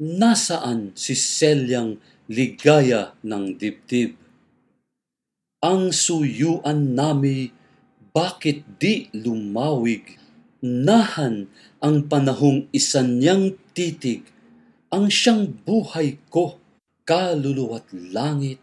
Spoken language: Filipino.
Nasaan si Selyang ligaya ng dibdib? Ang suyuan nami bakit di lumawig? Nahan ang panahong isa niyang titig, ang siyang buhay ko, kaluluwa't langit,